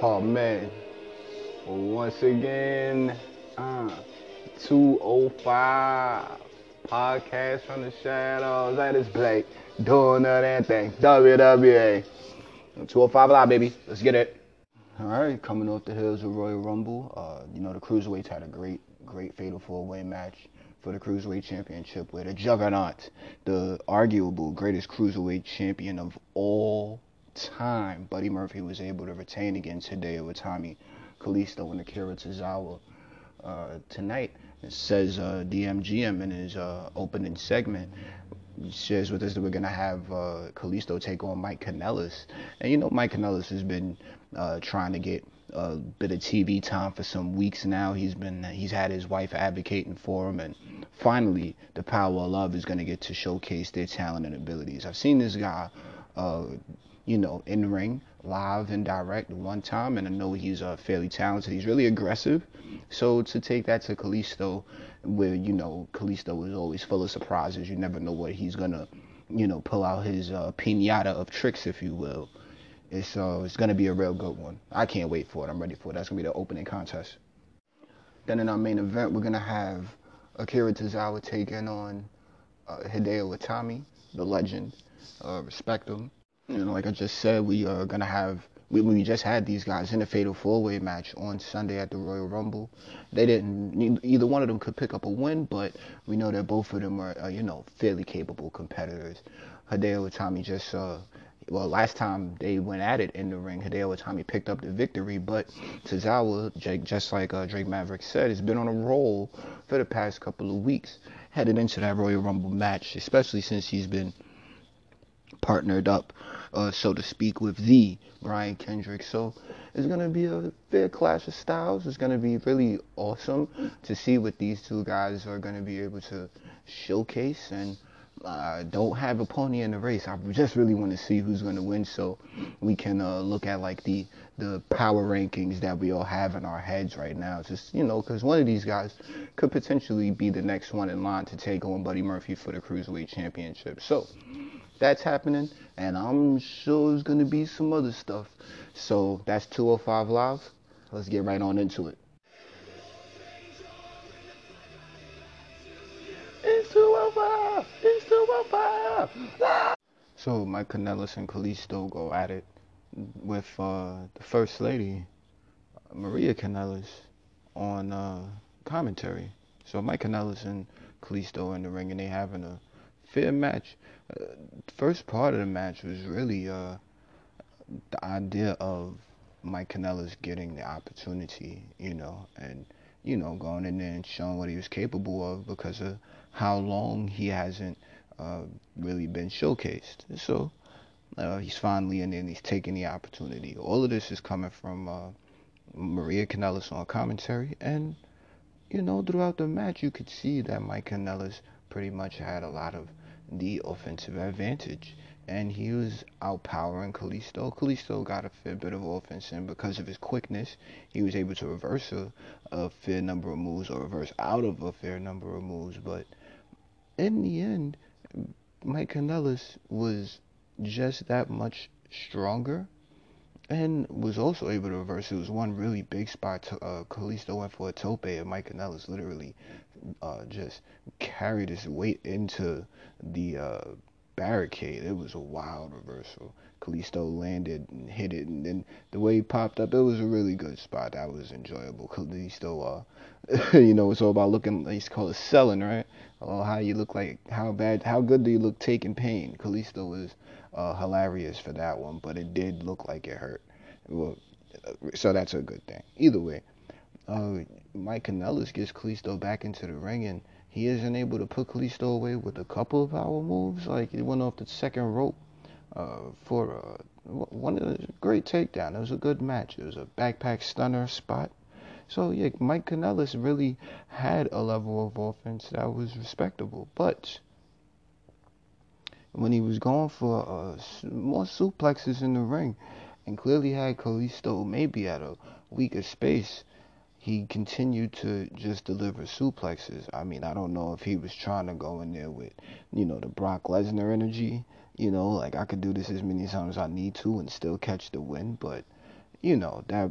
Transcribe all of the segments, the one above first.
Oh man. Once again, uh, 205 podcast from the shadows. That is Blake doing that thing. WWA. 205 live, baby. Let's get it. All right, coming off the hills of Royal Rumble. Uh, you know the cruiserweights had a great, great fatal four-way match for the cruiserweight championship, with a Juggernaut, the arguable greatest cruiserweight champion of all time, Buddy Murphy was able to retain against Hideo Itami, Kalisto, and Akira Tozawa uh, tonight. It says uh, DMGM in his uh, opening segment shares with us that we're gonna have uh, Kalisto take on Mike Kanellis, and you know Mike Kanellis has been uh, trying to get a bit of TV time for some weeks now. He's been he's had his wife advocating for him, and finally the Power of Love is gonna get to showcase their talent and abilities. I've seen this guy. Uh, you know, in ring, live and direct one time, and I know he's uh, fairly talented. He's really aggressive. So to take that to Kalisto, where you know Kalisto is always full of surprises, you never know what he's gonna, you know, pull out his uh, pinata of tricks, if you will. It's uh, it's gonna be a real good one. I can't wait for it. I'm ready for it. That's gonna be the opening contest. Then in our main event, we're gonna have Akira Tozawa taking on uh, Hideo Itami, the legend. Uh, respect him. You know, like I just said, we are gonna have we, we just had these guys in a fatal four-way match on Sunday at the Royal Rumble. They didn't either one of them could pick up a win, but we know that both of them are, you know fairly capable competitors. Hideo Itami just uh, well, last time they went at it in the ring, Hideo Itami picked up the victory, but Tozawa, just like uh, Drake Maverick said, has been on a roll for the past couple of weeks, headed into that Royal Rumble match, especially since he's been partnered up, uh, so to speak, with the Brian Kendrick. So it's going to be a fair clash of styles. It's going to be really awesome to see what these two guys are going to be able to showcase. And I uh, don't have a pony in the race. I just really want to see who's going to win so we can uh, look at like the the power rankings that we all have in our heads right now. Just, you know, because one of these guys could potentially be the next one in line to take on Buddy Murphy for the Cruiserweight Championship. So that's happening, and I'm sure there's gonna be some other stuff. So that's 205 Live. Let's get right on into it. It's 205. It's 205. So Mike Kanellis and Kalisto go at it with uh, the First Lady, Maria Kanellis, on uh, commentary. So Mike Kanellis and Kalisto in the ring, and they having a fair match. Uh, first part of the match was really uh, the idea of Mike Kanellis getting the opportunity, you know, and you know going in there and showing what he was capable of because of how long he hasn't uh, really been showcased. So uh, he's finally in there and he's taking the opportunity. All of this is coming from uh, Maria Kanellis on commentary, and you know throughout the match you could see that Mike Kanellis pretty much had a lot of the offensive advantage. And he was outpowering Kalisto. Kalisto got a fair bit of offense, and because of his quickness, he was able to reverse a, a fair number of moves or reverse out of a fair number of moves. But in the end, Mike Kanellis was just that much stronger and was also able to reverse. It was one really big spot. To, uh, Kalisto went for a tope, and Mike Kanellis literally uh, just carried his weight into the uh, barricade. It was a wild reversal. Kalisto landed and hit it, and then the way he popped up, it was a really good spot. That was enjoyable. Kalisto, uh, you know, it's all about looking. He's called it selling, right? Oh, how you look like, how bad, how good do you look taking pain? Kalisto was uh, hilarious for that one, but it did look like it hurt. Well, so that's a good thing. Either way, uh, Mike Kanellis gets Kalisto back into the ring, and he isn't able to put Kalisto away with a couple of power moves. Like he went off the second rope uh, for uh, one of the great takedown. It was a good match. It was a backpack stunner spot. So yeah, Mike Kanellis really had a level of offense that was respectable, but when he was going for uh, more suplexes in the ring, and clearly had Kalisto maybe at a weaker space, he continued to just deliver suplexes. I mean, I don't know if he was trying to go in there with, you know, the Brock Lesnar energy. You know, like I could do this as many times as I need to and still catch the win, but you know that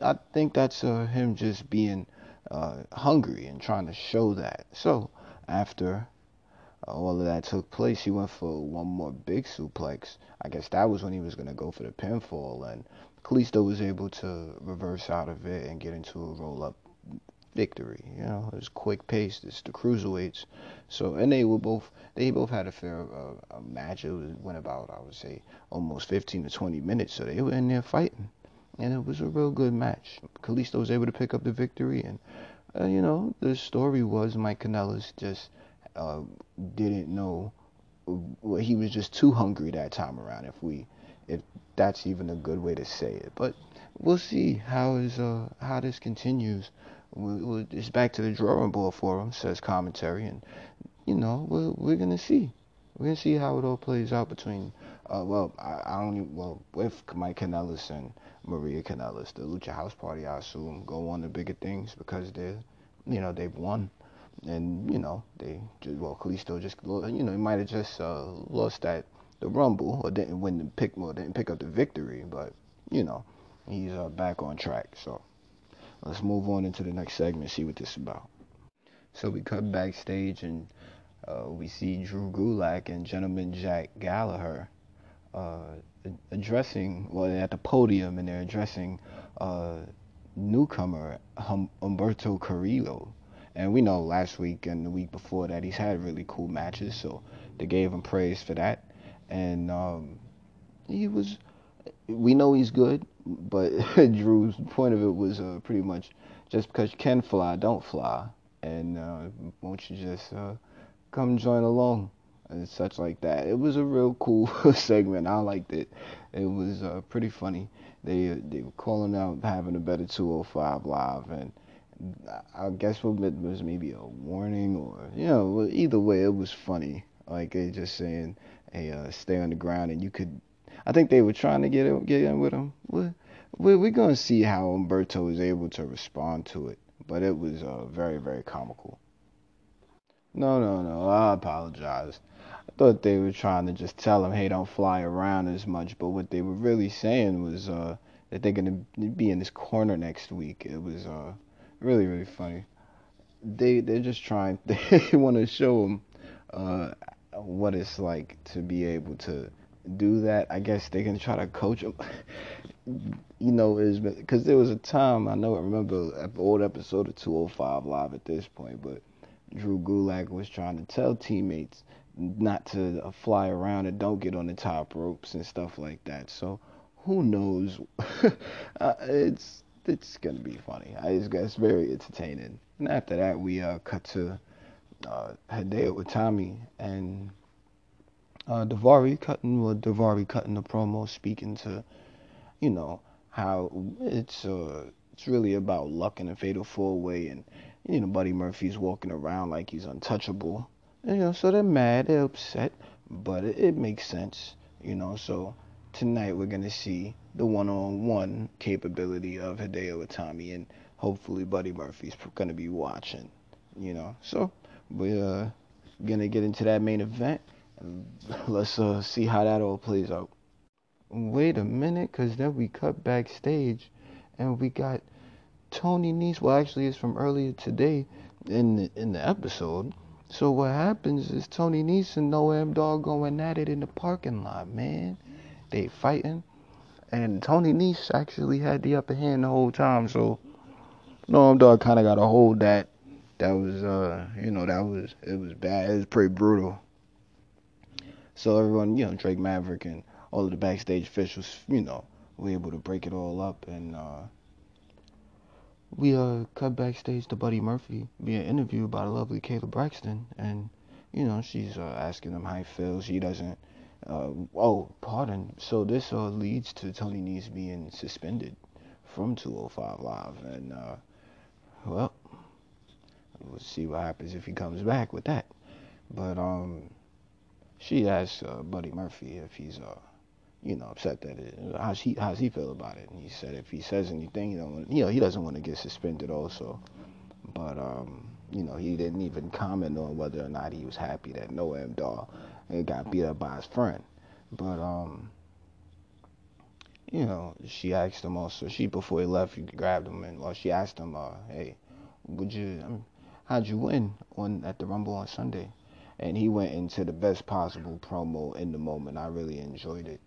I think that's uh, him just being uh, hungry and trying to show that. So after all of that took place, he went for one more big suplex. I guess that was when he was gonna go for the pinfall, and Kalisto was able to reverse out of it and get into a roll up victory. You know, it was quick paced. It's the cruiserweights. So and they were both they both had a fair uh, a match. It went about I would say almost 15 to 20 minutes. So they were in there fighting, and it was a real good match. Kalisto was able to pick up the victory, and uh, you know the story was Mike Kanellis just uh, didn't know. Well, he was just too hungry that time around. If we, if that's even a good way to say it, but we'll see how is uh how this continues. We'll, it's back to the drawing board for him, says commentary, and you know we're we're gonna see, we're gonna see how it all plays out between. Uh, well, I, I don't even, well with Mike Kanellis and Maria Kanellis, the Lucha House Party, I assume go on to bigger things because they're, you know, they've won, and you know they just well Kalisto just you know he might have just uh, lost that the Rumble or didn't win the pick or didn't pick up the victory, but you know he's uh, back on track so. Let's move on into the next segment, see what this is about. So we cut backstage and uh, we see Drew Gulak and Gentleman Jack Gallagher uh, addressing, well, they're at the podium and they're addressing uh, newcomer hum- Humberto Carrillo. And we know last week and the week before that he's had really cool matches, so they gave him praise for that. And um, he was, we know he's good but Drew's point of it was uh, pretty much just because you can fly, don't fly, and uh, won't you just uh, come join along and such like that. It was a real cool segment. I liked it. It was uh, pretty funny. They uh, they were calling out having a better 205 live, and I guess it was maybe a warning or you know either way it was funny. Like they just saying, hey, uh, stay on the ground, and you could I think they were trying to get it, get in with him. We're, we're going to see how Humberto is able to respond to it, but it was uh, very, very comical. No, no, no. I apologize. I thought they were trying to just tell him, hey, don't fly around as much, but what they were really saying was uh, that they're going to be in this corner next week. It was uh, really, really funny. They they're just trying. They want to show him uh, what it's like to be able to do that, I guess they can try to coach them. you know, is because there was a time I know I remember an old episode of 205 Live at this point, but Drew Gulak was trying to tell teammates not to uh, fly around and don't get on the top ropes and stuff like that. So who knows? uh, it's it's gonna be funny. I just guess very entertaining. And after that, we uh, cut to uh, Hideo Itami and uh, Daivari cutting, well, Daivari cutting the promo, speaking to, you know, how it's uh, it's really about luck in a fatal four way, and you know, Buddy Murphy's walking around like he's untouchable. You know, so they're mad, they're upset, but it, it makes sense, you know. So tonight we're gonna see the one-on-one capability of Hideo Itami, and hopefully Buddy Murphy's gonna be watching, you know. So we're uh, gonna get into that main event. Let's uh, see how that all plays out. Wait a minute, because then we cut backstage and we got Tony Nese. Well, actually, it's from earlier today in the, in the episode. So what happens is Tony Nese and Noam Dar going at it in the parking lot, man. They fighting, and Tony Nese actually had the upper hand the whole time. So Noam Dar kind of got to hold that. That was, uh, you know, that was it was bad. It was pretty brutal. So everyone, you know, Drake Maverick and all of the backstage officials, you know, were able to break it all up and uh, we uh cut backstage to Buddy Murphy being interviewed by the lovely Kayla Braxton and you know, she's uh, asking him how he feels. He doesn't uh, oh, pardon. So this uh, leads to Tony Nese being suspended from 205 Live, and uh, well, we'll see what happens if he comes back with that. But um, she asked uh, Buddy Murphy if he's uh you know upset that it how's he how's he feel about it and he said if he says anything you know you know he doesn't want to get suspended also but um you know he didn't even comment on whether or not he was happy that Noam Dar got beat up by his friend but um you know, she asked him also. She before he left, he grabbed him and well, she asked him, uh, "Hey, would you? How'd you win on at the Rumble on Sunday?" And he went into the best possible promo in the moment. I really enjoyed it.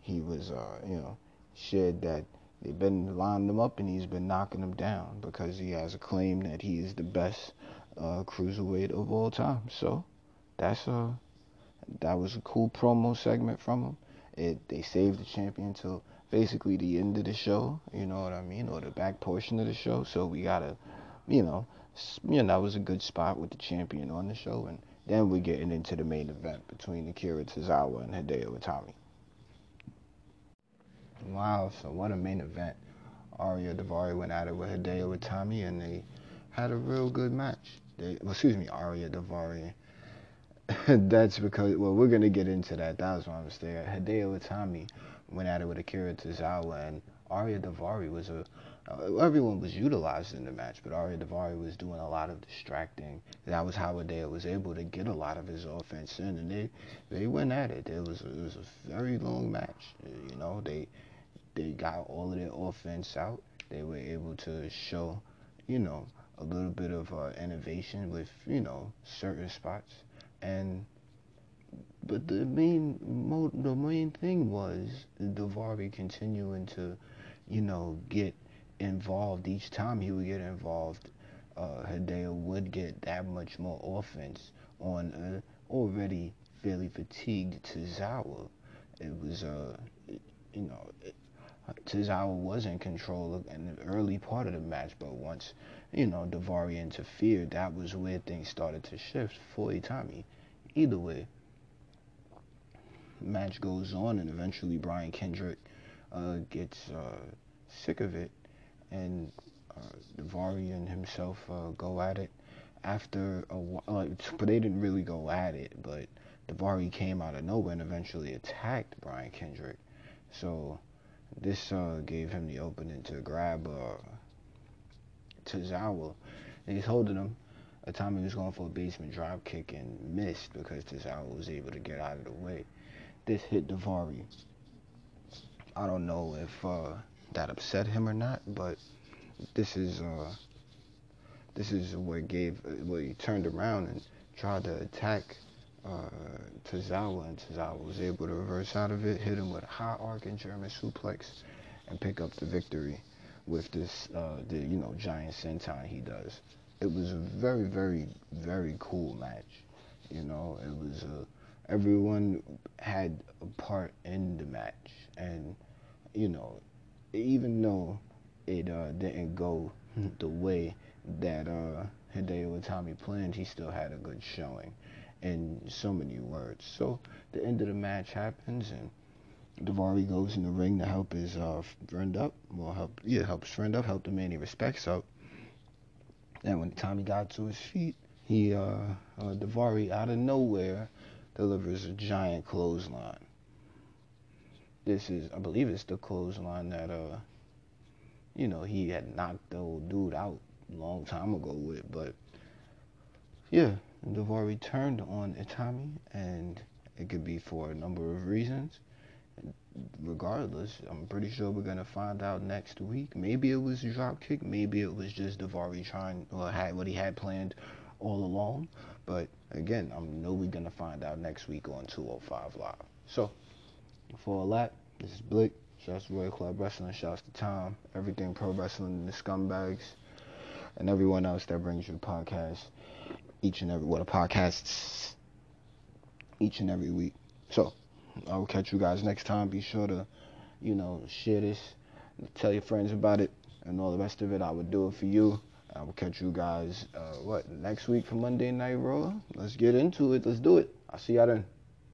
He was, uh, you know, shared that they've been lining him up and he's been knocking them down because he has a claim that he is the best uh, cruiserweight of all time. So that's a uh, that was a cool promo segment from him. It they saved the champion till basically the end of the show, you know what I mean, or the back portion of the show. So we gotta, you know, you know that was a good spot with the champion on the show, and then we're getting into the main event between Akira Tozawa and Hideo Itami. Wow, so what a main event. Ariya Daivari went at it with Hideo Itami, and they had a real good match. They, well, excuse me, Ariya Daivari. That's because, well, we're going to get into that. That was my mistake. Hideo Itami went at it with Akira Tozawa, and Ariya Daivari was a. Uh, everyone was utilized in the match, but Ariya Daivari was doing a lot of distracting. That was how Hideo was able to get a lot of his offense in, and they they went at it. It was it was a very long match. You know, they they got all of their offense out. They were able to show, you know, a little bit of uh, innovation with you know certain spots, and but the main mo- the main thing was Daivari continuing to, you know, get involved each time he would get involved. Uh, Hideo would get that much more offense on a already fairly fatigued Tozawa. It was uh, you know, it, Tozawa was in control in the early part of the match, but once, you know, Daivari interfered, that was where things started to shift for Itami. Either way, match goes on, and eventually Brian Kendrick uh, gets uh, sick of it, and uh, and himself uh, go at it. After a while, like, but they didn't really go at it, but Daivari came out of nowhere and eventually attacked Brian Kendrick. So this uh, gave him the opening to grab uh, Tozawa. And he's holding him. Itami he was going for a basement drop kick and missed because Tozawa was able to get out of the way. This hit Daivari. I don't know if uh, that upset him or not, but this is uh, this is what gave what he turned around and tried to attack uh, Tozawa, and Tozawa was able to reverse out of it, hit him with a high arcing German suplex, and pick up the victory with this, uh, the you know giant senton he does. It was a very, very, very cool match. You know, it was a everyone had a part in the match, and you know, even though it uh, didn't go the way that uh, Hideo Itami planned, he still had a good showing in so many words. So the end of the match happens, and Daivari goes in the ring to help his uh, friend up. Well, help yeah, help his friend up, help the man he respects up. And when Tommy got to his feet, he uh, uh Daivari out of nowhere delivers a giant clothesline. This is, I believe, it's the clothesline that uh, you know, he had knocked the old dude out a long time ago with, but yeah, Daivari turned on Itami, and it could be for a number of reasons. Regardless, I'm pretty sure we're gonna find out next week. Maybe it was a dropkick, maybe it was just Daivari trying or had what he had planned all along. But again, I know we're gonna find out next week on 205 Live. So, for a that, this is Blick. Shouts to Royal Club Wrestling. Shouts to Tom. Everything Pro Wrestling and the Scumbags. And everyone else that brings you the podcast each and every what a podcast each and every week. So I will catch you guys next time. Be sure to, you know, share this, tell your friends about it, and all the rest of it. I would do it for you. I will catch you guys uh, what next week for Monday Night Raw. Let's get into it. Let's do it. I'll see y'all then.